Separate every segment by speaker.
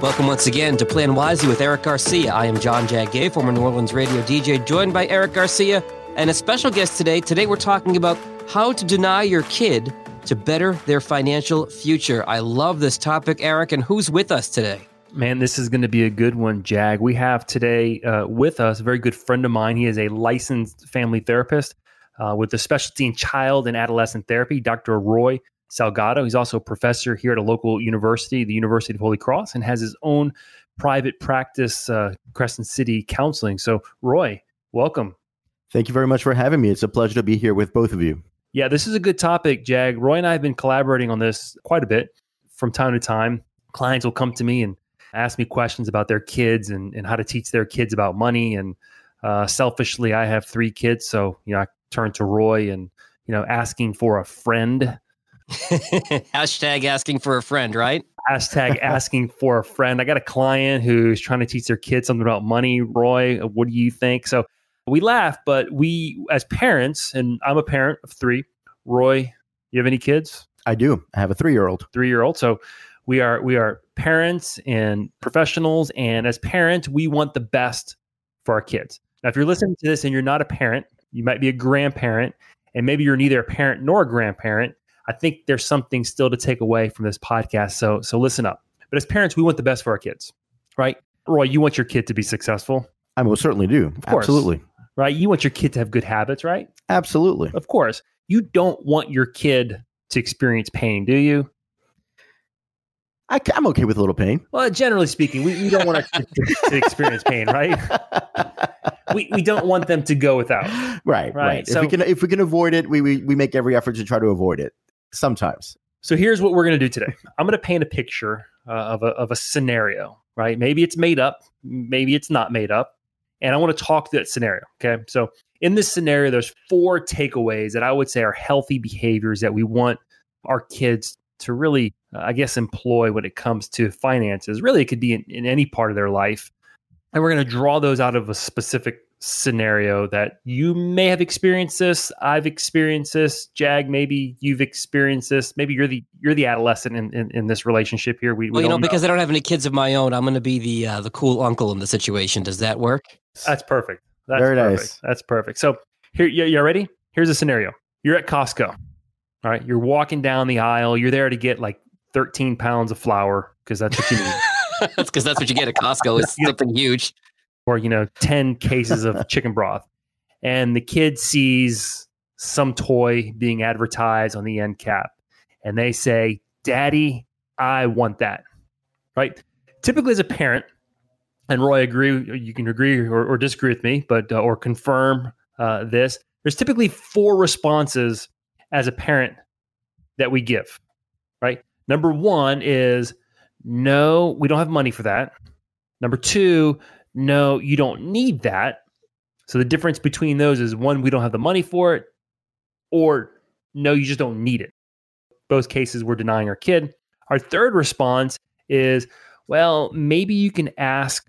Speaker 1: Welcome once again to Plan Wisely with Eric Garcia. I am John Jagay, former New Orleans radio DJ, joined by Eric Garcia and a special guest today. Today we're talking about how to deny your kid to better their financial future. I love this topic, Eric, and who's with us today?
Speaker 2: Man, this is going to be a good one, Jag. We have today uh, with us a very good friend of mine. He is a licensed family therapist uh, with a specialty in child and adolescent therapy, Dr. Roy Salgado. He's also a professor here at a local university, the University of Holy Cross, and has his own private practice, uh, Crescent City Counseling. So, Roy, welcome.
Speaker 3: Thank you very much for having me. It's a pleasure to be here with both of you.
Speaker 2: Yeah, this is a good topic, Jag. Roy and I have been collaborating on this quite a bit from time to time. Clients will come to me and ask me questions about their kids and, and how to teach their kids about money. And uh, selfishly, I have three kids. So, you know, I turn to Roy and, you know, asking for a friend
Speaker 1: Hashtag asking for a friend, right?
Speaker 2: Hashtag asking for a friend. I got a client who's trying to teach their kids something about money. Roy, what do you think? So we laugh, but we, as parents, and I'm a parent of three. Roy, you have any kids?
Speaker 3: I do. I have a three year old.
Speaker 2: Three year old. So we are we are parents and professionals, and as parents, we want the best for our kids. Now, if you're listening to this and you're not a parent, you might be a grandparent, and maybe you're neither a parent nor a grandparent I think there's something still to take away from this podcast. So so listen up. But as parents, we want the best for our kids, right? Roy, you want your kid to be successful.
Speaker 3: I most certainly do. Of course. Absolutely.
Speaker 2: Right? You want your kid to have good habits, right?
Speaker 3: Absolutely.
Speaker 2: Of course. You don't want your kid to experience pain, do you?
Speaker 3: I, am okay with a little pain.
Speaker 2: Well, generally speaking, we, we don't want our kids to, to experience pain, right? we, we don't want them to go without.
Speaker 3: Right, right. right. So, if we can if we can avoid it, we, we we make every effort to try to avoid it sometimes.
Speaker 2: So here's what we're going to do today. I'm going to paint a picture uh, of, a, of a scenario, right? Maybe it's made up, maybe it's not made up. And I want to talk to that scenario. Okay. So in this scenario, there's four takeaways that I would say are healthy behaviors that we want our kids to really, uh, I guess, employ when it comes to finances. Really, it could be in, in any part of their life. And we're going to draw those out of a specific scenario that you may have experienced this i've experienced this jag maybe you've experienced this maybe you're the you're the adolescent in, in, in this relationship here. We, we
Speaker 1: well you know, know, because i don't have any kids of my own i'm going to be the uh, the cool uncle in the situation. Does that work?
Speaker 2: That's perfect. That's
Speaker 3: very
Speaker 2: perfect.
Speaker 3: nice.
Speaker 2: That's perfect. So here you, you ready? Here's a scenario. You're at costco all right? You're walking down the aisle. You're there to get like 13 pounds of flour because that's what you need.
Speaker 1: That's because that's what you get at costco it's something huge
Speaker 2: or you know 10 cases of chicken broth. And the kid sees some toy being advertised on the end cap and they say daddy i want that. Right? Typically as a parent and roy agree you can agree or, or disagree with me but uh, or confirm uh, this there's typically four responses as a parent that we give right? Number one is no we don't have money for that. Number two no, you don't need that. So the difference between those is one, we don't have the money for it, or no, you just don't need it. Both cases, we're denying our kid. Our third response is, well, maybe you can ask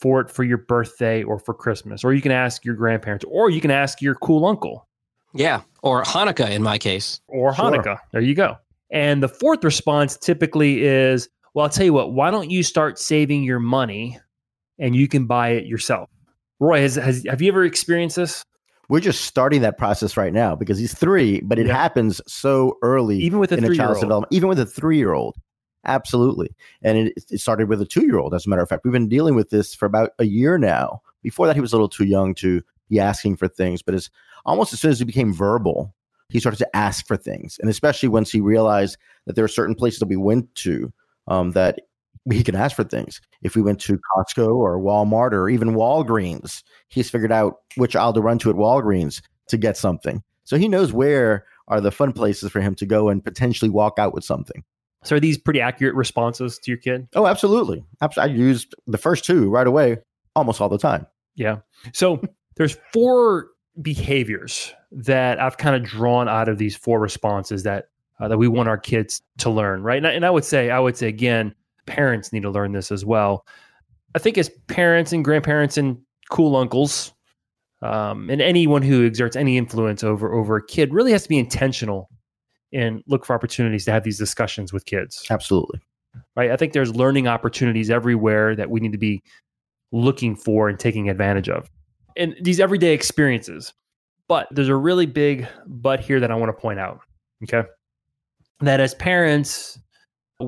Speaker 2: for it for your birthday or for Christmas, or you can ask your grandparents, or you can ask your cool uncle.
Speaker 1: Yeah, or Hanukkah in my case.
Speaker 2: Or Hanukkah. Sure. There you go. And the fourth response typically is, well, I'll tell you what, why don't you start saving your money and you can buy it yourself. Roy, has, has have you ever experienced this?
Speaker 3: We're just starting that process right now because he's three, but it yeah. happens so early,
Speaker 2: even with a in a child's development,
Speaker 3: even with a three-year-old. Absolutely, and it, it started with a two-year-old. As a matter of fact, we've been dealing with this for about a year now. Before that, he was a little too young to be asking for things, but it's almost as soon as he became verbal, he started to ask for things, and especially once he realized that there are certain places that we went to um, that he can ask for things. If we went to Costco or Walmart or even Walgreens, he's figured out which aisle to run to at Walgreens to get something. So he knows where are the fun places for him to go and potentially walk out with something.
Speaker 2: So are these pretty accurate responses to your kid?
Speaker 3: Oh, absolutely. I used the first two right away almost all the time.
Speaker 2: Yeah. So there's four behaviors that I've kind of drawn out of these four responses that uh, that we want our kids to learn, right? And I, and I would say, I would say again, parents need to learn this as well. I think as parents and grandparents and cool uncles, um, and anyone who exerts any influence over over a kid really has to be intentional and look for opportunities to have these discussions with kids.
Speaker 3: Absolutely.
Speaker 2: right? I think there's learning opportunities everywhere that we need to be looking for and taking advantage of. And these everyday experiences. But there's a really big but here that I want to point out. Okay. That as parents,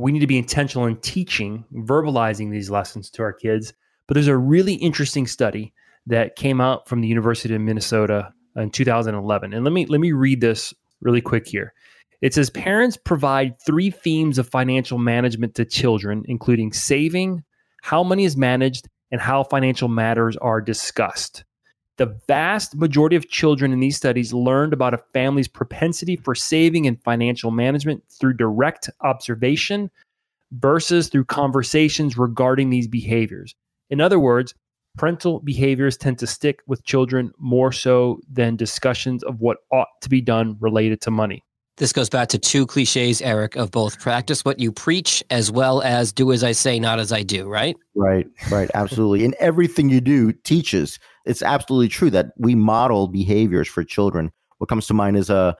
Speaker 2: we need to be intentional in teaching, verbalizing these lessons to our kids. But there's a really interesting study that came out from the University of Minnesota in 2011. And let me let me read this really quick here. It says parents provide three themes of financial management to children, including saving, how money is managed, and how financial matters are discussed. The vast majority of children in these studies learned about a family's propensity for saving and financial management through direct observation versus through conversations regarding these behaviors. In other words, parental behaviors tend to stick with children more so than discussions of what ought to be done related to money.
Speaker 1: This goes back to two cliches, Eric, of both practice what you preach as well as do as I say, not as I do, right?
Speaker 3: Right, right, absolutely. and everything you do teaches. It's absolutely true that we model behaviors for children. What comes to mind is a uh,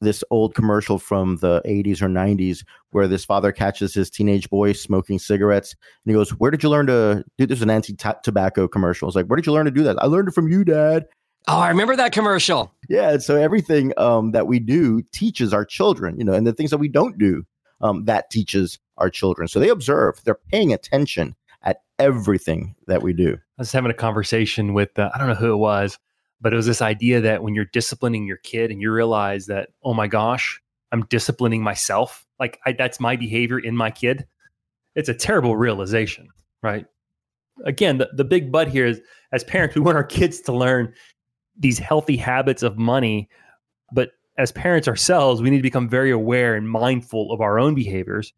Speaker 3: this old commercial from the 80s or 90s where this father catches his teenage boy smoking cigarettes and he goes, Where did you learn to do this? Is An anti tobacco commercial. It's like, Where did you learn to do that? I learned it from you, dad.
Speaker 1: Oh, I remember that commercial.
Speaker 3: Yeah. So everything um, that we do teaches our children, you know, and the things that we don't do, um, that teaches our children. So they observe, they're paying attention at everything that we do.
Speaker 2: I was having a conversation with, uh, I don't know who it was, but it was this idea that when you're disciplining your kid and you realize that, oh my gosh, I'm disciplining myself, like I, that's my behavior in my kid, it's a terrible realization, right? Again, the, the big but here is as parents, we want our kids to learn these healthy habits of money. But as parents ourselves, we need to become very aware and mindful of our own behaviors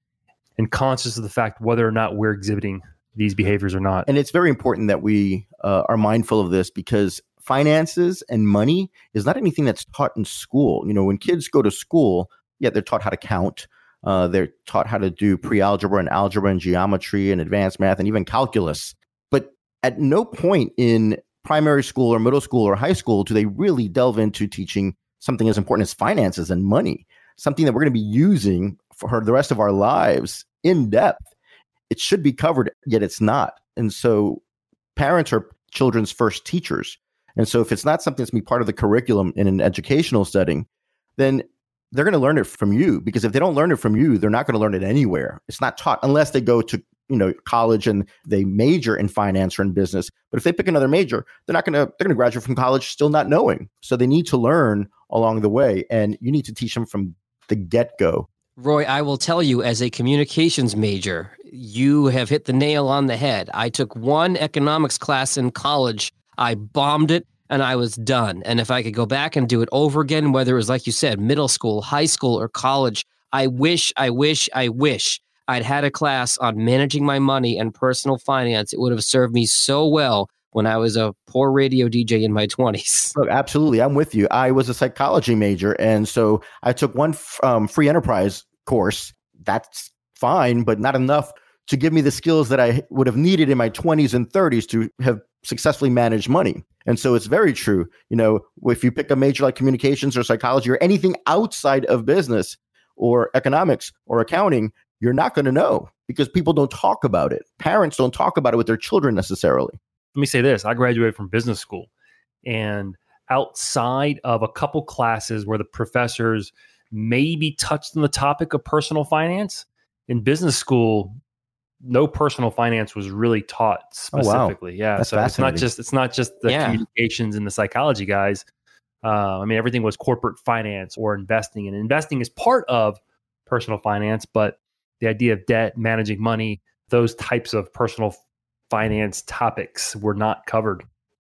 Speaker 2: and conscious of the fact whether or not we're exhibiting these behaviors or not.
Speaker 3: And it's very important that we uh, are mindful of this because finances and money is not anything that's taught in school. You know, when kids go to school, yeah, they're taught how to count. Uh, they're taught how to do pre-algebra and algebra and geometry and advanced math and even calculus. But at no point in primary school or middle school or high school do they really delve into teaching something as important as finances and money, something that we're going to be using for the rest of our lives in depth. It should be covered, yet it's not. And so parents are children's first teachers. And so if it's not something that's going to be part of the curriculum in an educational setting, then they're going to learn it from you because if they don't learn it from you, they're not going to learn it anywhere. It's not taught unless they go to you know college and they major in finance or in business but if they pick another major they're not going to they're going to graduate from college still not knowing. So they need to learn along the way and you need to teach them from the get-go.
Speaker 1: Roy i will tell you as a communications major you have hit the nail on the head. I took one economics class in college i bombed it and I was done. And if I could go back and do it over again, whether it was like you said, middle school, high school, or college, I wish, I wish, I wish I'd had a class on managing my money and personal finance. It would have served me so well when I was a poor radio DJ in my 20s.
Speaker 3: Look, absolutely. I'm with you. I was a psychology major. And so I took one um, free enterprise course. That's fine, but not enough to give me the skills that I would have needed in my 20s and 30s to have successfully managed money. And so it's very true. You know, if you pick a major like communications or psychology or anything outside of business or economics or accounting, you're not going to know because people don't talk about it. Parents don't talk about it with their children necessarily.
Speaker 2: Let me say this I graduated from business school, and outside of a couple classes where the professors maybe touched on the topic of personal finance, in business school, no personal finance was really taught specifically. Oh, wow. Yeah, That's so it's not just it's not just the yeah. communications and the psychology guys. Uh, I mean, everything was corporate finance or investing, and investing is part of personal finance, but the idea of debt, managing money, those types of personal finance topics were not covered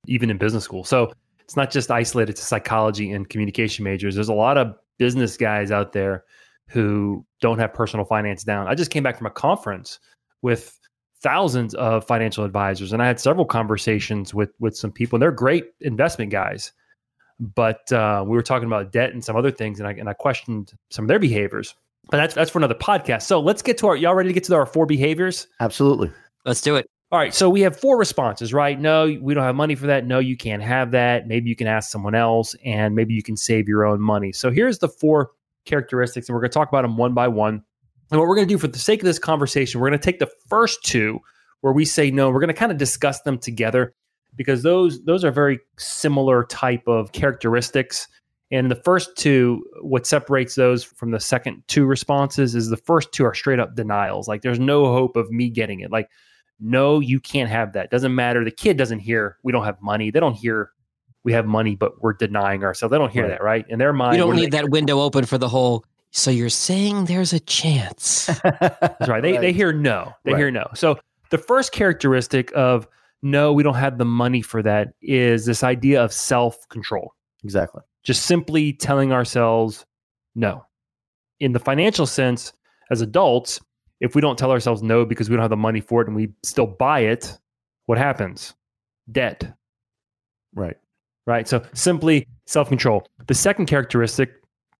Speaker 2: even in business school. So it's not just isolated to psychology and communication majors. There's a lot of business guys out there who don't have personal finance down. I just came back from a conference with thousands of financial advisors and I had several conversations with with some people. And they're great investment guys. But uh, we were talking about debt and some other things, and I, and I questioned some of their behaviors. But that's that's for another podcast. So let's get to our y'all ready to get to our four behaviors?
Speaker 3: Absolutely.
Speaker 1: Let's do it.
Speaker 2: All right. So we have four responses, right? No, we don't have money for that. No, you can't have that. Maybe you can ask someone else and maybe you can save your own money. So here's the four characteristics, and we're going to talk about them one by one. And what we're going to do for the sake of this conversation, we're going to take the first two where we say no, we're going to kind of discuss them together because those those are very similar type of characteristics. And the first two, what separates those from the second two responses is the first two are straight up denials. Like there's no hope of me getting it. Like, no, you can't have that. Doesn't matter. The kid doesn't hear we don't have money. They don't hear we have money, but we're denying ourselves. They don't hear
Speaker 3: Right.
Speaker 2: that, right? In their mind,
Speaker 1: You don't
Speaker 2: we're
Speaker 1: need that window open for the whole. So you're saying there's a chance?
Speaker 2: That's right. They they hear no. They
Speaker 3: Right.
Speaker 2: hear no. So the first characteristic of no, we don't have the money for that is this idea of self control.
Speaker 3: Exactly.
Speaker 2: Just simply telling ourselves no. In the financial sense, as adults, if we don't tell ourselves no because we don't have the money for it and we still buy it, what happens? Debt,
Speaker 3: Right.
Speaker 2: right? So simply self control. The second characteristic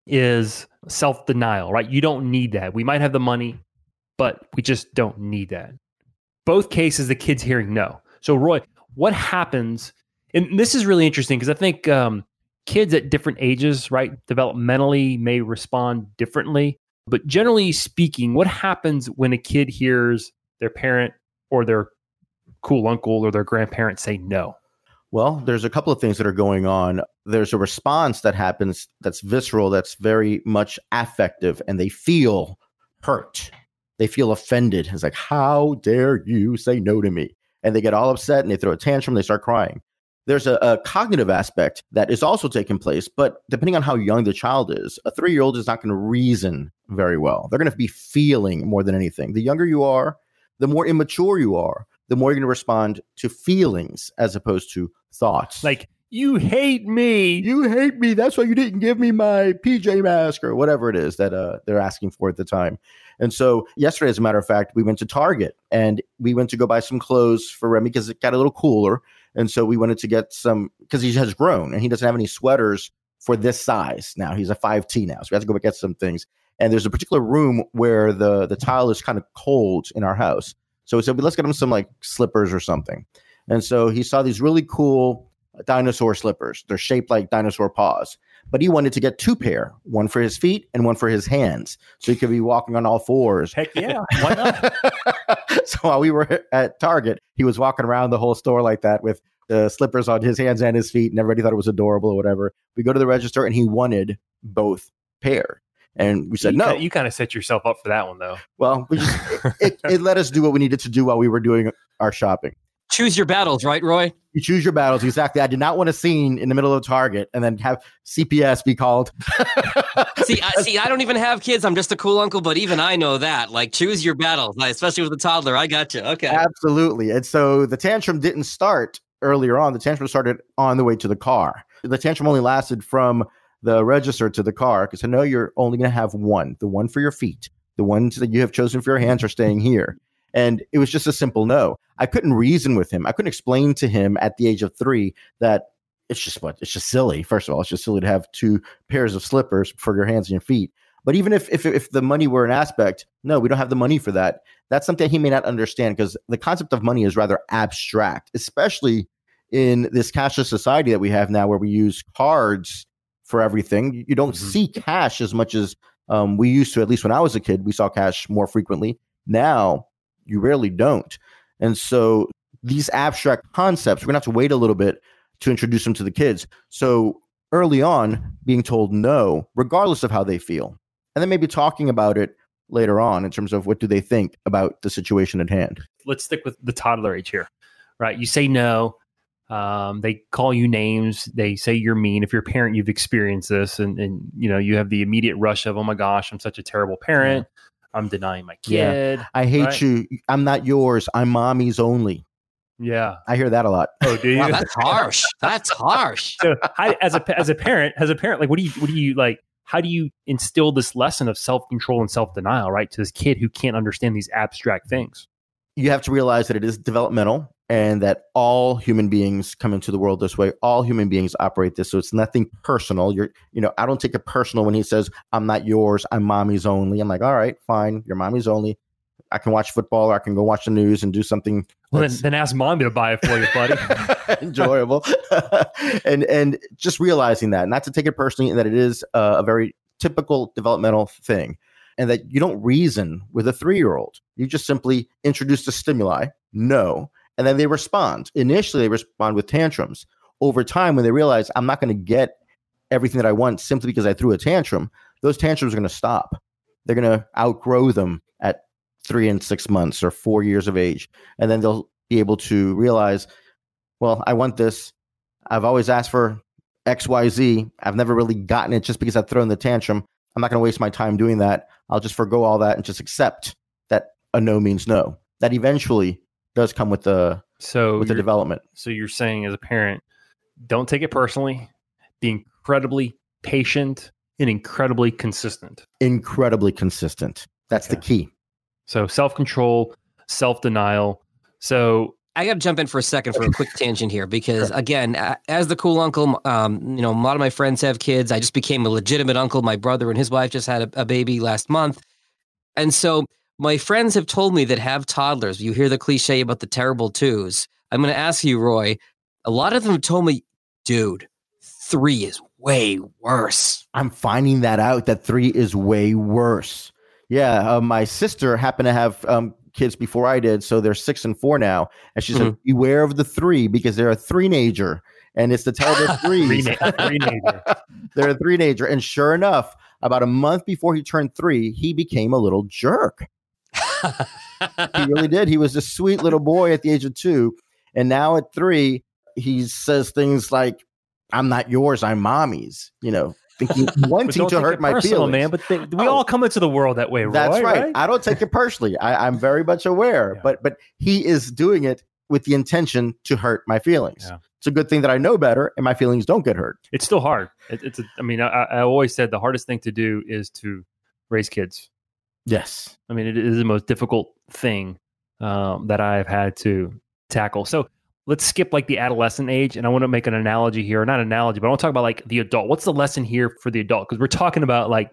Speaker 2: is self denial, right? You don't need that. We might have the money, but we just don't need that. Both cases, the kid's hearing no. So, Roy, what happens? And this is really interesting because I think um, kids at different ages, right, developmentally may respond differently. But generally speaking, what happens when a kid hears their parent or their cool uncle or their grandparent say no?
Speaker 3: Well, there's a couple of things that are going on. There's a response that happens that's visceral, that's very much affective, and they feel hurt. They feel offended. It's like, how dare you say no to me? And they get all upset and they throw a tantrum, they start crying. There's a, a cognitive aspect that is also taking place, but depending on how young the child is, a three year old is not going to reason very well. They're going to be feeling more than anything. The younger you are, the more immature you are, the more you're going to respond to feelings as opposed to thoughts.
Speaker 2: Like, you hate me.
Speaker 3: you hate me. That's why you didn't give me my PJ mask or whatever it is that uh, they're asking for at the time. And so yesterday, as a matter of fact, we went to Target and we went to go buy some clothes for Remy because it got a little cooler. And so we wanted to get some because he has grown and he doesn't have any sweaters for this size now. He's a 5T now. So we have to go get some things. And there's a particular room where the the tile is kind of cold in our house. So we said, let's get him some like slippers or something. And so he saw these really cool uh, dinosaur slippers. They're shaped like dinosaur paws. But he wanted to get two pair, one for his feet and one for his hands. So he could be walking on all fours.
Speaker 2: Heck yeah. Why not?
Speaker 3: so while we were at Target, he was walking around the whole store like that with the slippers on his hands and his feet, and everybody thought it was adorable or whatever. We go to the register and he wanted both pair. And we said,
Speaker 2: you
Speaker 3: no.
Speaker 2: kinda- you kind of set yourself up for that one, though.
Speaker 3: well, we just, it, it let us do what we needed to do while we were doing our shopping.
Speaker 1: Choose your battles, right, Roy?
Speaker 3: You choose your battles. Exactly. I did not want a scene in the middle of Target and then have CPS be called.
Speaker 1: See, I, see, I don't even have kids. I'm just a cool uncle, but even I know that. Like, choose your battles, like, especially with a toddler. I got you. Okay.
Speaker 3: Absolutely. And so the tantrum didn't start earlier on. The tantrum started on the way to the car. The tantrum only lasted from the register to the car because I know you're only going to have one the one for your feet, the ones that you have chosen for your hands are staying here. And it was just a simple no. I couldn't reason with him. I couldn't explain to him at the age of three that it's just what it's just silly. First of all, it's just silly to have two pairs of slippers for your hands and your feet. But even if if if the money were an aspect, no, we don't have the money for that. That's something he may not understand because the concept of money is rather abstract, especially in this cashless society that we have now, where we use cards for everything. You don't
Speaker 2: Mhm.
Speaker 3: see cash as much as um, we used to. At least when I was a kid, we saw cash more frequently. Now you rarely don't. And so these abstract concepts, we're gonna have to wait a little bit to introduce them to the kids. So early on, being told no, regardless of how they feel, and then maybe talking about it later on in terms of what do they think about the situation at hand.
Speaker 2: Let's stick with the toddler age here, right? You say no. Um, they call you names. They say you're mean. If you're a parent, you've experienced this, and and you know you have the immediate rush of, oh my gosh, I'm such a terrible parent. I'm denying my
Speaker 3: Yeah.
Speaker 2: kid.
Speaker 3: I hate
Speaker 2: Right.
Speaker 3: you. I'm not yours. I'm mommy's only.
Speaker 2: Yeah.
Speaker 3: I hear that a lot.
Speaker 2: Oh, do you?
Speaker 1: Wow, that's harsh. That's harsh.
Speaker 2: so how, as a as a parent as a parent like what do you what do you like how do you instill this lesson of self-control and self-denial right to this kid who can't understand these abstract things
Speaker 3: you have to realize that it is developmental and that all human beings come into the world this way. All human beings operate this so it's nothing personal. You're you know i don't take it personal when he says i'm not yours i'm mommy's only. I'm like all right fine you're mommy's only. I can watch football or i can go watch the news and do something
Speaker 2: well then, then ask mommy to buy it for you buddy.
Speaker 3: Enjoyable. And and just realizing that not to take it personally and that it is uh, a very typical developmental thing and that you don't reason with a three year old. You just simply introduce the stimuli, no, and then they respond. Initially, they respond with tantrums. Over time, when they realize I'm not going to get everything that I want simply because I threw a tantrum, those tantrums are going to stop. They're going to outgrow them at three and six months or four years of age. And then they'll be able to realize, well, I want this. I've always asked for XYZ. I've never really gotten it just because I've thrown the tantrum. I'm not going to waste my time doing that. I'll just forego all that and just accept that a no means no. That eventually does come with the
Speaker 2: So
Speaker 3: with the development.
Speaker 2: So you're saying as a parent, don't take it personally. Be incredibly patient and incredibly consistent.
Speaker 3: Incredibly consistent. That's the key.
Speaker 2: So self control, self denial. So
Speaker 1: I got to jump in for a second for a quick tangent here because, again, as the cool uncle, um, you know, a lot of my friends have kids. I just became a legitimate uncle. My brother and his wife just had a, a baby last month, and so my friends have told me that have toddlers. You hear the cliche about the terrible twos. I'm going to ask you, Roy. A lot of them told me, dude, three is way worse.
Speaker 3: I'm finding that out that three is way worse. Yeah, uh, my sister happened to have um, kids before I did, so they're six and four now, and she said, "Beware of the three because they're a three-nager, and it's the terrible threes.
Speaker 2: Renager.
Speaker 3: they're a three-nager." And sure enough, about a month before he turned three, he became a little jerk. He really did. He was a sweet little boy at the age of two, and now at three, he says things like, "I'm not yours, I'm mommy's." You know, thinking wanting to hurt my
Speaker 2: personal,
Speaker 3: feelings.
Speaker 2: man. But they, we
Speaker 3: Oh.
Speaker 2: all come into the world that way, Roy,
Speaker 3: That's right. I don't take it personally. I, I'm very much aware,
Speaker 2: Yeah.
Speaker 3: but but he is doing it with the intention to hurt my feelings.
Speaker 2: Yeah.
Speaker 3: It's a good thing that I know better, and my feelings don't get hurt.
Speaker 2: It's still hard. It, it's. A, I mean, I, I always said the hardest thing to do is to raise kids.
Speaker 3: Yes.
Speaker 2: I mean, it is the most difficult thing um, that I've had to tackle. So let's skip like the adolescent age, and I want to make an analogy here, not analogy, but I want to talk about like the adult. What's the lesson here for the adult? Because we're talking about like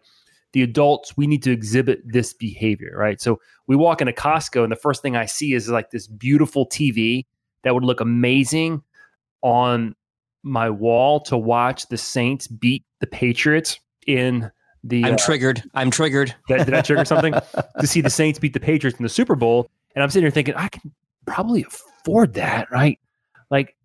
Speaker 2: the adults, we need to exhibit this behavior, right? So we walk into Costco, and the first thing I see is like this beautiful TV that would look amazing on my wall to watch the Saints beat the Patriots in the
Speaker 1: I'm
Speaker 2: uh,
Speaker 1: triggered. I'm triggered.
Speaker 2: did, did I trigger something? to see the Saints beat the Patriots in the Super Bowl. And I'm sitting here thinking, I can probably afford that, right? Like,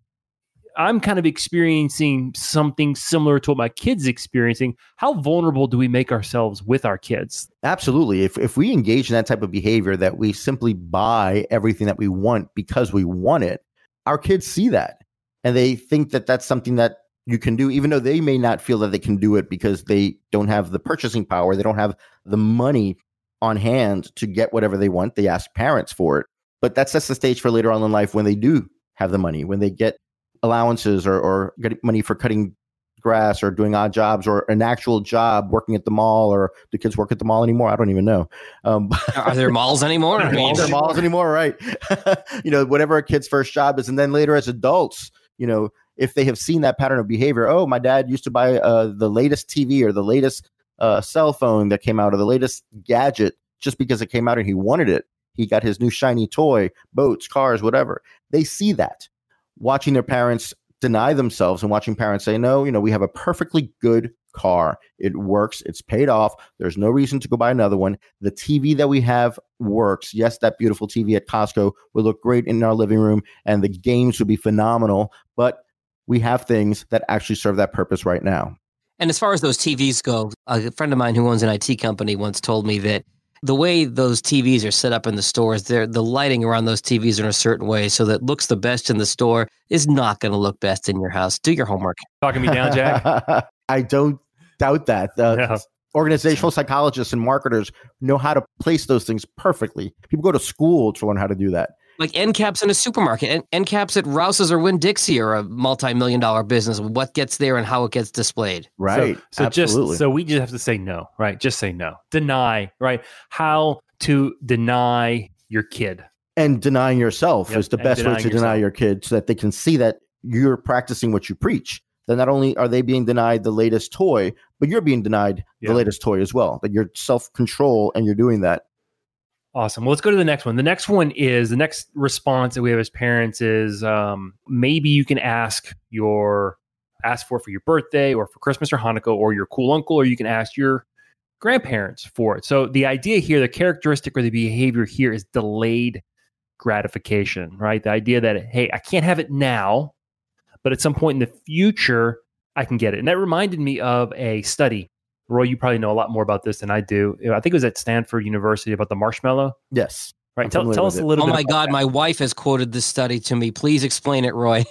Speaker 2: I'm kind of experiencing something similar to what my kids are experiencing. How vulnerable do we make ourselves with our kids?
Speaker 3: Absolutely. If if we engage in that type of behavior that we simply buy everything that we want because we want it, our kids see that and they think that that's something that you can do even though they may not feel that they can do it because they don't have the purchasing power, they don't have the money on hand to get whatever they want. They ask parents for it. But that sets the stage for later on in life when they do have the money, when they get allowances or, or get money for cutting grass or doing odd jobs or an actual job working at the mall or do kids work at the mall anymore? I don't even know. Um,
Speaker 1: Are there malls anymore? I mean,
Speaker 3: malls are malls anymore, right? you know, whatever a kid's first job is, and then later as adults, you know, if they have seen that pattern of behavior, oh, my dad used to buy uh, the latest TV or the latest uh, cell phone that came out or the latest gadget just because it came out and he wanted it. He got his new shiny toy, boats, cars, whatever. They see that, watching their parents deny themselves and watching parents say, no, you know, we have a perfectly good car. It works. It's paid off. There's no reason to go buy another one. The TV that we have works. Yes, that beautiful TV at Costco would look great in our living room and the games would be phenomenal, but we have things that actually serve that purpose right now.
Speaker 1: And as far as those TVs go, a friend of mine who owns an IT company once told me that the way those TVs are set up in the stores, the lighting around those TVs are in a certain way so that looks the best in the store is not going to look best in your house. Do your homework.
Speaker 2: Talking me down, Jag?
Speaker 3: I don't doubt that. Uh,
Speaker 2: Yeah.
Speaker 3: Organizational psychologists and marketers know how to place those things perfectly. People go to school to learn how to do that.
Speaker 1: Like end caps in a supermarket, end, end caps at Rouse's or Winn Dixie are a multi-million dollar business. What gets there and how it gets displayed.
Speaker 3: Right.
Speaker 2: So, so
Speaker 3: Absolutely.
Speaker 2: just so we just have to say no, right? Just say no. Deny, right? How to deny your kid.
Speaker 3: and denying yourself
Speaker 2: Yep,
Speaker 3: is the
Speaker 2: and
Speaker 3: best way
Speaker 2: denying
Speaker 3: to deny your kid so that they can see that you're practicing what you preach. Then not only are they being denied the latest toy, but you're being denied
Speaker 2: Yeah.
Speaker 3: the latest toy as well. That you're self control and you're doing that.
Speaker 2: Awesome. Well, let's go to the next one. The next one is the next response that we have as parents is um, maybe you can ask your ask for for your birthday or for Christmas or Hanukkah or your cool uncle, or you can ask your grandparents for it. So the idea here, the characteristic or the behavior here is delayed gratification, right? The idea that, hey, I can't have it now, but at some point in the future, I can get it. And that reminded me of a study. Roy, you probably know a lot more about this than I do. I think it was at Stanford University about the marshmallow.
Speaker 3: Yes.
Speaker 2: Right. Tell, tell us a little
Speaker 1: oh
Speaker 2: bit.
Speaker 1: Oh my God, that. my wife has quoted this study to me. Please explain it, Roy.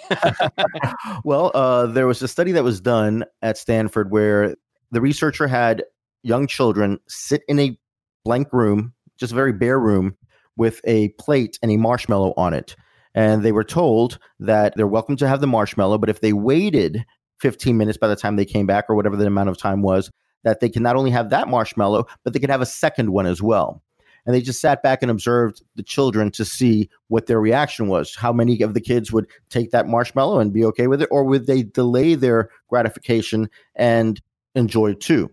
Speaker 3: well, uh, there was a study that was done at Stanford where the researcher had young children sit in a blank room, just a very bare room, with a plate and a marshmallow on it. And they were told that they're welcome to have the marshmallow, but if they waited 15 minutes by the time they came back or whatever the amount of time was, that they can not only have that marshmallow, but they can have a second one as well. And they just sat back and observed the children to see what their reaction was. How many of the kids would take that marshmallow and be okay with it, or would they delay their gratification and enjoy too?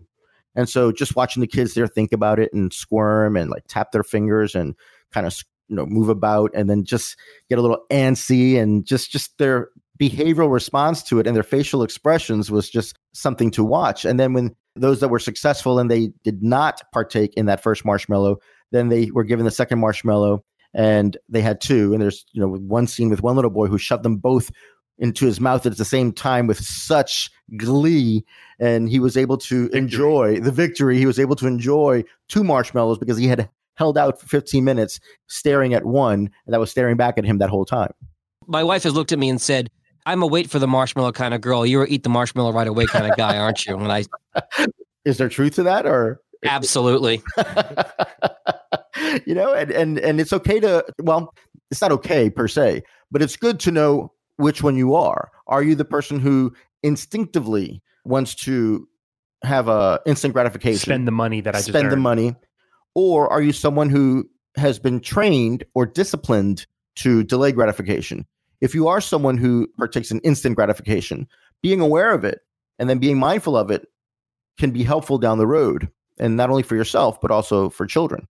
Speaker 3: And so just watching the kids there think about it and squirm and like tap their fingers and kind of you know move about and then just get a little antsy and just just their behavioral response to it and their facial expressions was just something to watch. And then when those that were successful and they did not partake in that first marshmallow, then they were given the second marshmallow and they had two. And there's, you know, one scene with one little boy who shoved them both into his mouth at the same time with such glee and he was able to victory. enjoy the victory he was able to enjoy two marshmallows because he had held out for 15 minutes staring at one and that was staring back at him that whole time
Speaker 1: my wife has looked at me and said i'm a wait for the marshmallow kind of girl. You're eat the marshmallow right away kind of guy aren't you? And i
Speaker 3: is there truth to that or?
Speaker 1: Absolutely.
Speaker 3: You know and, and and it's okay to well it's not okay per se but it's good to know which one you are. Are you the person who instinctively wants to have a instant gratification,
Speaker 2: spend the money that I
Speaker 3: spend the money, or are you someone who has been trained or disciplined to delay gratification? If you are someone who partakes in instant gratification, being aware of it and then being mindful of it can be helpful down the road, and not only for yourself but also for children.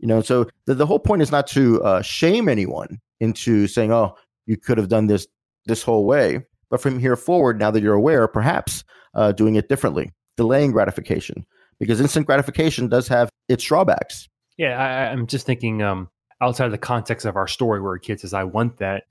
Speaker 3: You know, so the, the whole point is not to uh, shame anyone into saying, "Oh, you could have done this this whole way. But from here forward, now that you're aware, perhaps uh, doing it differently, delaying gratification, because instant gratification does have its drawbacks.
Speaker 2: Yeah, I, am just thinking um, outside of the context of our story where a kid says, "I want that."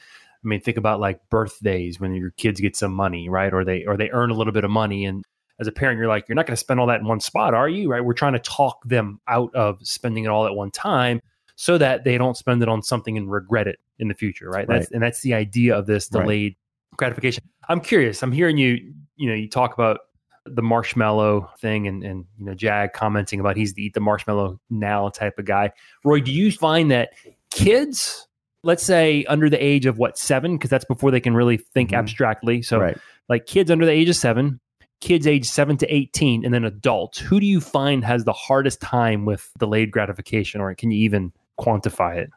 Speaker 2: I mean, think about like birthdays when your kids get some money, right? Or they or they earn a little bit of money, and as a parent, you're like, you're not going to spend all that in one spot, are you? Right? We're trying to talk them out of spending it all at one time so that they don't spend it on something and regret it in the future, right? right. That's, and that's the idea of this delayed right. gratification. I'm curious. I'm hearing you, you know, you talk about the marshmallow thing and, and, you know, Jag commenting about he's the eat the marshmallow now type of guy. Roy, do you find that kids, let's say under the age of what, seven, because that's before they can really think mm-hmm. abstractly. So, right. like kids under the age of seven, kids age 7 to 18 and then adults who do you find has the hardest time with delayed gratification or can you even quantify it?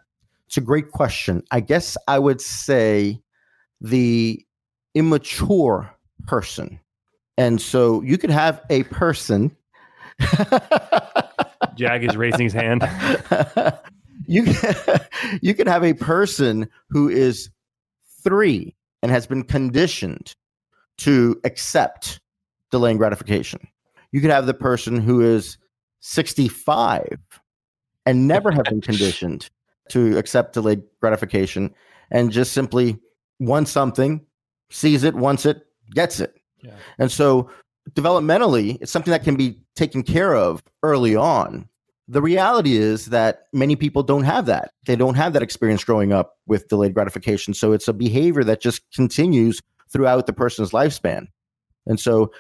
Speaker 3: It's a great question. I guess I would say the immature person. And so you could have a person.
Speaker 2: Jag is raising his hand.
Speaker 3: you, can, you could have a person who is three and has been conditioned to accept delaying gratification. You could have the person who is 65 and never have been conditioned to accept delayed gratification and just simply wants something, sees it, wants it, gets it. Yeah. And so developmentally, it's something that can be taken care of early on. The reality is that many people don't have that. They don't have that experience growing up with delayed gratification. So it's a behavior that just continues throughout the person's lifespan. And so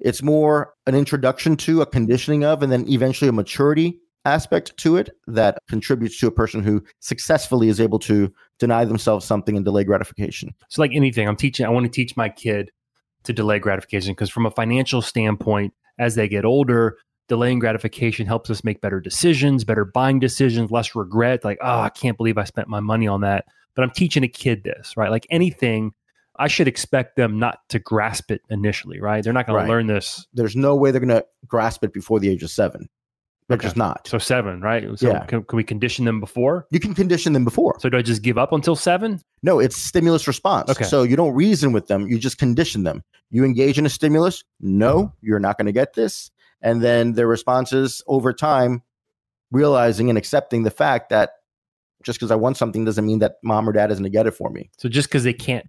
Speaker 3: it's more an introduction to, a conditioning of, and then eventually a maturity aspect to it that contributes to a person who successfully is able to deny themselves something and delay gratification.
Speaker 2: So, like anything, I'm teaching, I want to teach my kid to delay gratification because, from a financial standpoint, as they get older, delaying gratification helps us make better decisions, better buying decisions, less regret. Like, oh, I can't believe I spent my money on that. But I'm teaching a kid this, right? Like anything, I should expect them not to grasp it initially, right? They're not going right. to learn this.
Speaker 3: There's no way they're going to grasp it before the age of seven. They're okay. just not.
Speaker 2: So seven, right? So yeah. Can, can, we condition them before?
Speaker 3: You can condition them before.
Speaker 2: So do I just give up until seven?
Speaker 3: No, it's stimulus response. Okay. So you don't reason with them. You just condition them. You engage in a stimulus. No, you're not going to get this. And then their responses over time, realizing and accepting the fact that just because I want something doesn't mean that mom or dad isn't to get it for me.
Speaker 2: So just because they can't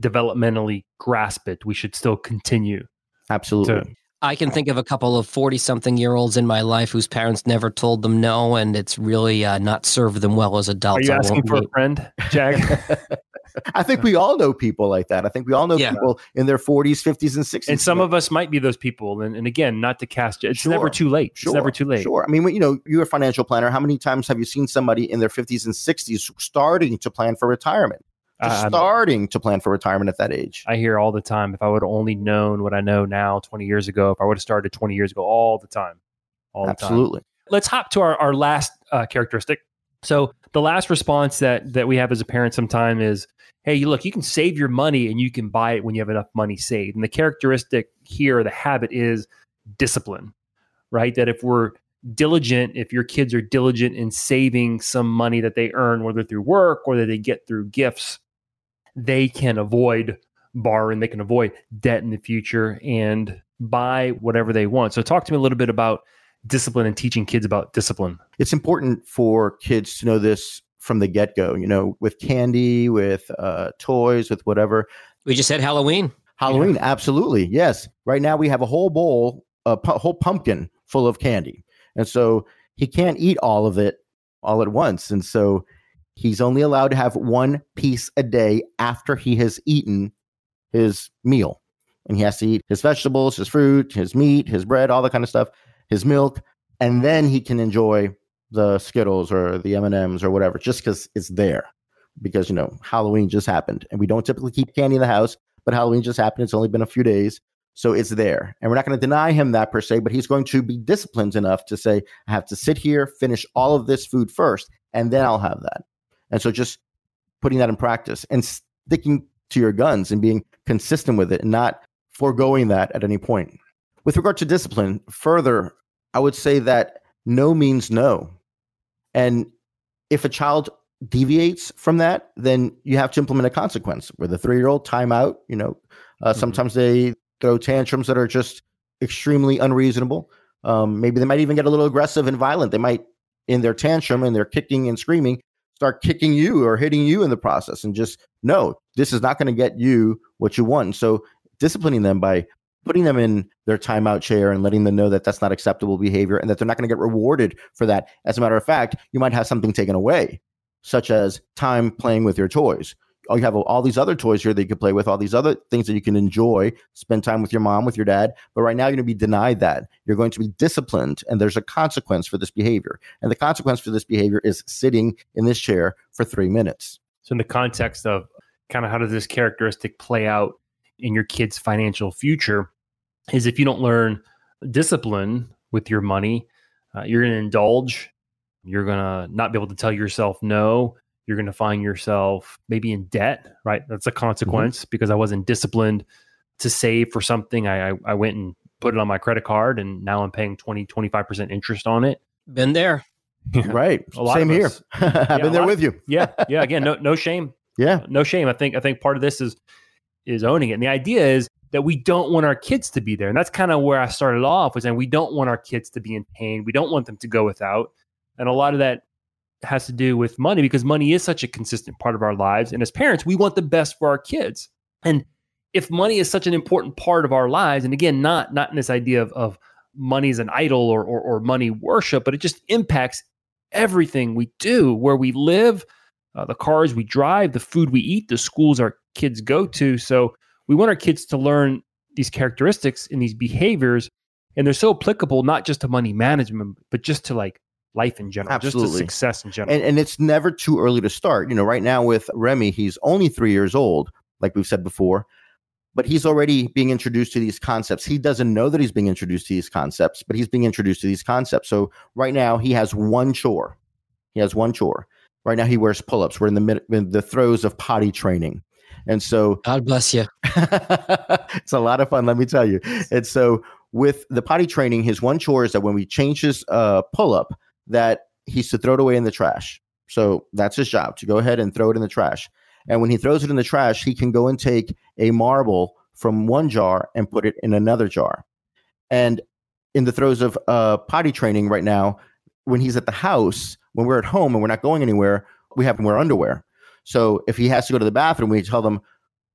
Speaker 2: developmentally grasp it, we should still continue.
Speaker 3: Absolutely.
Speaker 2: To-
Speaker 1: I can think of a couple of 40 something year olds in my life whose parents never told them no, and it's really uh, not served them well as adults.
Speaker 2: Are
Speaker 1: adults.
Speaker 2: you
Speaker 1: I
Speaker 2: asking for a friend, Jag?
Speaker 3: I think we all know people like that. I think we all know
Speaker 1: Yeah.
Speaker 3: people in their 40s, 50s, and 60s.
Speaker 2: and some of us might be those people. And, and again, not to cast it's
Speaker 3: Sure.
Speaker 2: never too late.
Speaker 3: Sure,
Speaker 2: It's never too late.
Speaker 3: Sure. I mean, when- you know, you're a financial planner. How many times have you seen somebody in their 50s and 60s starting to plan for retirement? Just starting to plan for retirement at that age.
Speaker 2: I hear all the time. If I would have only known what I know now 20 years ago, if I would have started 20 years ago, all the time. All the time.
Speaker 3: Absolutely.
Speaker 2: let's hop to our, our last uh, characteristic. So the last response that that we have as a parent sometime is, "Hey, look, you can save your money and you can buy it when you have enough money saved." And the characteristic here, the habit is discipline, right? That if we're diligent, if your kids are diligent in saving some money that they earn, whether through work or that they get through gifts, they can avoid borrowing, they can avoid debt in the future and buy whatever they want. So talk to me a little bit about discipline and teaching kids about discipline.
Speaker 3: It's important for kids to know this from the get go, you know, with candy, with uh, toys, with whatever.
Speaker 1: We just said Halloween.
Speaker 3: Halloween, absolutely. Yes. Right now we have a whole bowl, a pu- whole pumpkin full of candy. And so he can't eat all of it all at once. And so he's only allowed to have one piece a day after he has eaten his meal. And he has to eat his vegetables, his fruit, his meat, his bread, all that kind of stuff, his milk, and then he can enjoy the Skittles or the M&Ms or whatever just cuz it's there. Because you know, Halloween just happened and we don't typically keep candy in the house but Halloween just happened. It's only been a few days. So it's there. And we're not going to deny him that per se, but he's going to be disciplined enough to say, I have to sit here, finish all of this food first, and then I'll have that. And so just putting that in practice and sticking to your guns and being consistent with it and not foregoing that at any point. With regard to discipline, further, I would say that no means no. And if a child deviates from that, then you have to implement a consequence. With a three year old, timeout. You know, uh,
Speaker 2: Mhm.
Speaker 3: sometimes they throw tantrums that are just extremely unreasonable. Um, maybe they might even get a little aggressive and violent. They might, in their tantrum and their kicking and screaming, start kicking you or hitting you in the process. And just no, this is not going to get you what you want. So disciplining them by putting them in their timeout chair and letting them know that that's not acceptable behavior and that they're not going to get rewarded for that. As a matter of fact, you might have something taken away such as time playing with your toys. Oh, you have all these other toys here that you can play with, all these other things that you can enjoy, spend time with your mom, with your dad. But right now, you're going to be denied that. You're going to be disciplined, and there's a consequence for this behavior. And the consequence for this behavior is sitting in this chair for three minutes.
Speaker 2: So, in the context of kind of how does this characteristic play out in your kid's financial future, is if you don't learn discipline with your money, uh, you're going to indulge. You're going to not be able to tell yourself no. You're going to find yourself maybe in debt, right? That's a consequence because I wasn't disciplined to save for something. I, I, I went and put it on my credit card and now I'm paying 20, 25% interest on it.
Speaker 1: Been there.
Speaker 3: Right.
Speaker 2: A lot
Speaker 3: Same here. I've
Speaker 2: Yeah,
Speaker 3: been there
Speaker 2: lot-
Speaker 3: with you.
Speaker 2: Yeah. Yeah. Again, no, no shame.
Speaker 3: Yeah.
Speaker 2: no shame. I think I think part of this is is owning it. And the idea is that we don't want our kids to be there. And that's kind of where I started off was saying we don't want our kids to be in pain. We don't want them to go without. And a lot of that has to do with money because money is such a consistent part of our lives. And as parents, we want the best for our kids. And if money is such an important part of our lives, and again, not not in this idea of, of money as an idol or, or or money worship, but it just impacts everything we do, where we live, uh, the cars we drive, the food we eat, the schools our kids go to. So we want our kids to learn these characteristics and these behaviors, and they're so applicable not just to money management, but just to like life in general, just to success in general.
Speaker 3: And, and it's never too early to start. You know, right now with Remy, he's only three years old, like we've said before, but he's already being introduced to these concepts. He doesn't know that he's being introduced to these concepts, but he's being introduced to these concepts. So right now he has one chore. He has one chore. Right now he wears pull-ups. We're in the mid, in the throes of potty training. And so
Speaker 1: God bless you.
Speaker 3: it's a lot of fun, let me tell you. And so with the potty training, his one chore is that when we change his uh, pull-up, that he's to throw it away in the trash. So that's his job to go ahead and throw it in the trash. And when he throws it in the trash, he can go and take a marble from one jar and put it in another jar. And in the throes of uh, potty training right now. When he's at the house, when we're at home and we're not going anywhere, we have to wear underwear. So if he has to go to the bathroom, we tell them,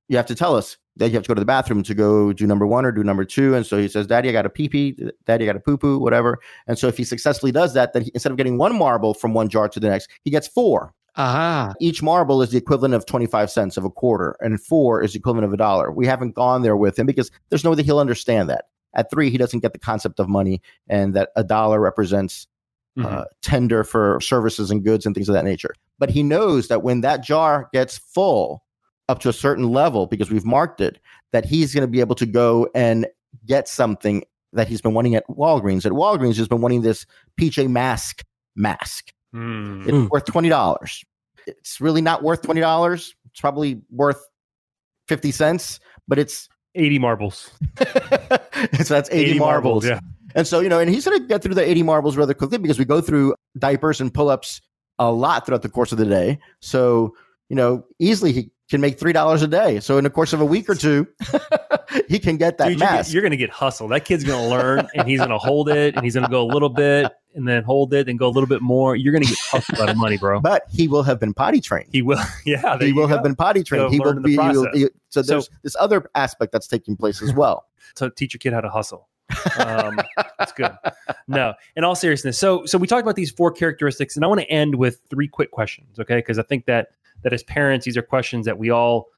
Speaker 3: you have to tell us that you have to go to the bathroom to go do number one or do number two. And so he says, Daddy, I got a pee pee. Daddy, I got a poo poo, whatever. And so if he successfully does that, then he, instead of getting one marble from one jar to the next, he gets four.
Speaker 1: Aha.
Speaker 3: Each marble is the equivalent of 25 cents of a quarter, and four is the equivalent of a dollar. We haven't gone there with him because there's no way that he'll understand that. At three, he doesn't get the concept of money and that a dollar represents
Speaker 2: Mhm.
Speaker 3: uh, tender for services and goods and things of that nature. But he knows that when that jar gets full up to a certain level, because we've marked it, that he's going to be able to go and get something that he's been wanting at Walgreens. At Walgreens, he's been wanting this PJ Mask mask.
Speaker 2: Mm.
Speaker 3: It's worth twenty dollars. It's really not worth twenty dollars. It's probably worth fifty cents, but it's
Speaker 2: 80 marbles.
Speaker 3: so that's 80, marbles.
Speaker 2: Yeah.
Speaker 3: And so, you know, and he's going to get through the 80 marbles rather quickly because we go through diapers and pull ups a lot throughout the course of the day. So, you know, easily he can make $3 a day. So, in the course of a week or two, he can get that
Speaker 2: Dude, you're,
Speaker 3: mask.
Speaker 2: you're going to get hustled. That kid's going to learn and he's going to hold it and he's going to go a little bit and then hold it and go a little bit more. You're going to get hustled out of money, bro.
Speaker 3: but he will have been potty trained.
Speaker 2: He will. Yeah.
Speaker 3: He will have been potty trained. He will
Speaker 2: learn in the
Speaker 3: be. he will- he- so
Speaker 2: So-
Speaker 3: there's this other aspect that's taking place as well.
Speaker 2: So teach your kid how to hustle. Um, that's good. No, in all seriousness. So, so we talked about these four characteristics, and I want to end with three quick questions, okay? Because I think that that as parents, these are questions that we all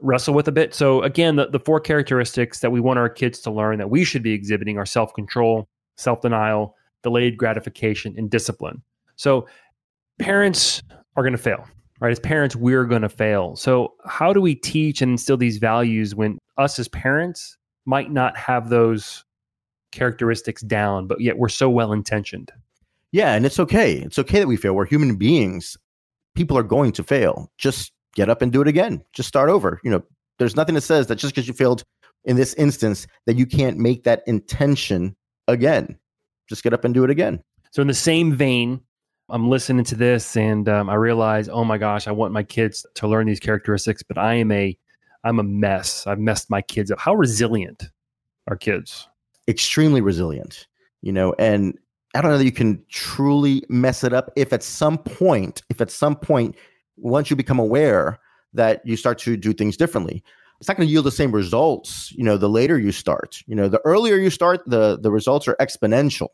Speaker 2: wrestle with a bit. So, again, the, the four characteristics that we want our kids to learn that we should be exhibiting are self control, self denial, delayed gratification, and discipline. So, parents are going to fail, right? As parents, we're going to fail. So, how do we teach and instill these values when us as parents might not have those characteristics down, but yet we're so well intentioned?
Speaker 3: Yeah, and it's okay. It's okay that we fail. We're human beings. People are going to fail. Just get up and do it again. Just start over. You know, there's nothing that says that just because you failed in this instance that you can't make that intention again. Just get up and do it again.
Speaker 2: So, in the same vein, I'm listening to this and um, I realize, oh my gosh, I want my kids to learn these characteristics, but I am a, I'm a mess. I've messed my kids up. How resilient are kids?
Speaker 3: Extremely resilient, you know, and I don't know that you can truly mess it up if at some point, if at some point, once you become aware that you start to do things differently, it's not going to yield the same results, you know, the later you start. You know, the earlier you start, the the results are exponential.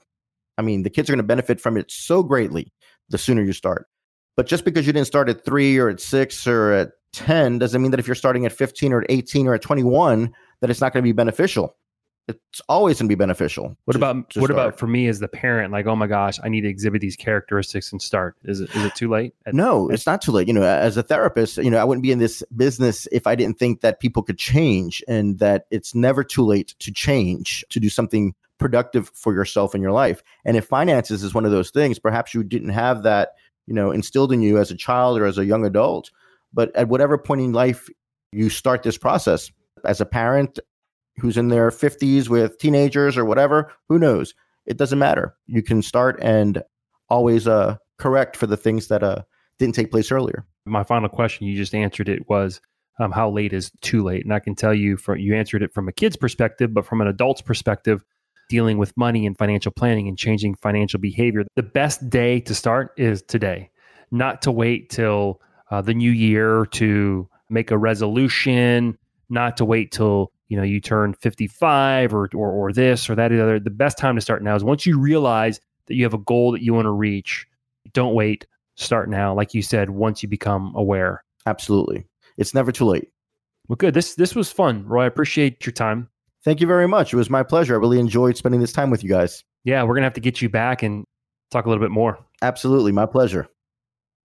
Speaker 3: I mean, the kids are going to benefit from it so greatly the sooner you start. But just because you didn't start at three or at six or at 10 doesn't mean that if you're starting at 15 or at 18 or at 21, that it's not going to be beneficial. It's always going to be beneficial.
Speaker 2: What
Speaker 3: to-
Speaker 2: about
Speaker 3: to
Speaker 2: what about for me as the parent? Like, oh my gosh, I need to exhibit these characteristics and start. Is it is it too late? At-
Speaker 3: No, it's not too late. You know, as a therapist, you know, I wouldn't be in this business if I didn't think that people could change and that it's never too late to change, to do something productive for yourself in your life. And if finances is one of those things, perhaps you didn't have that, you know, instilled in you as a child or as a young adult. But at whatever point in life you start this process, as a parent who's in their 50s with teenagers or whatever, who knows? It doesn't matter. You can start and always uh, correct for the things that uh, didn't take place earlier.
Speaker 2: my final question, you just answered it was um, how late is too late? And I can tell you, you answered it from a kid's perspective, but from an adult's perspective, dealing with money and financial planning and changing financial behavior, the best day to start is today, not to wait till uh, the new year to make a resolution, not to wait till you know you turn 55 or, or or this or that or the other. The best time to start now is once you realize that you have a goal that you want to reach. Don't wait. Start now, like you said. Once you become aware.
Speaker 3: Absolutely. It's never too late.
Speaker 2: Well, good. This this was fun, Roy. I appreciate your time.
Speaker 3: Thank you very much. It was my pleasure. I really enjoyed spending this time with you guys.
Speaker 2: Yeah, we're gonna have to get you back and talk a little bit more.
Speaker 3: Absolutely. My pleasure.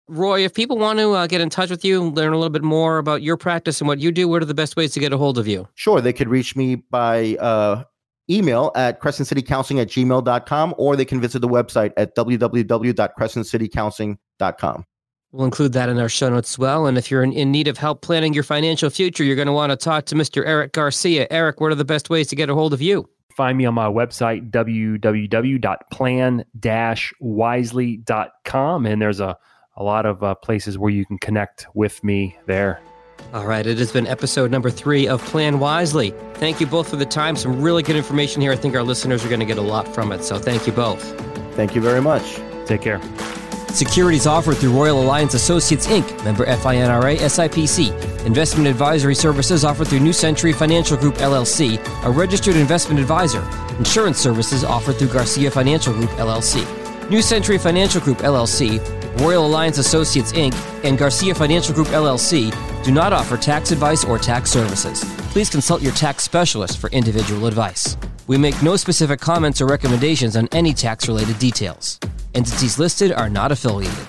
Speaker 1: Roy, if people want to uh, get in touch with you, and learn a little bit more about your practice and what you do, what are the best ways to get a hold of you?
Speaker 3: Sure. They could reach me by uh, email at crescentcitycounseling at gmail.com or they can visit the website at www.crescentcitycounseling.com.
Speaker 1: We'll include that in our show notes as well. And if you're in, in need of help planning your financial future, you're going to want to talk to Mr. Eric Garcia. Eric, what are the best ways to get a hold of you?
Speaker 2: Find me on my website www.plan-wisely.com, and there's a a lot of uh, places where you can connect with me there.
Speaker 1: All right, it has been episode number three of Plan Wisely. Thank you both for the time. Some really good information here. I think our listeners are going to get a lot from it. So thank you both.
Speaker 3: Thank you very much.
Speaker 2: Take care.
Speaker 1: Securities offered through Royal Alliance Associates Inc., member FINRA SIPC. Investment advisory services offered through New Century Financial Group LLC, a registered investment advisor. Insurance services offered through Garcia Financial Group LLC. New Century Financial Group LLC, Royal Alliance Associates Inc., and Garcia Financial Group LLC do not offer tax advice or tax services. Please consult your tax specialist for individual advice. We make no specific comments or recommendations on any tax related details. Entities listed are not affiliated.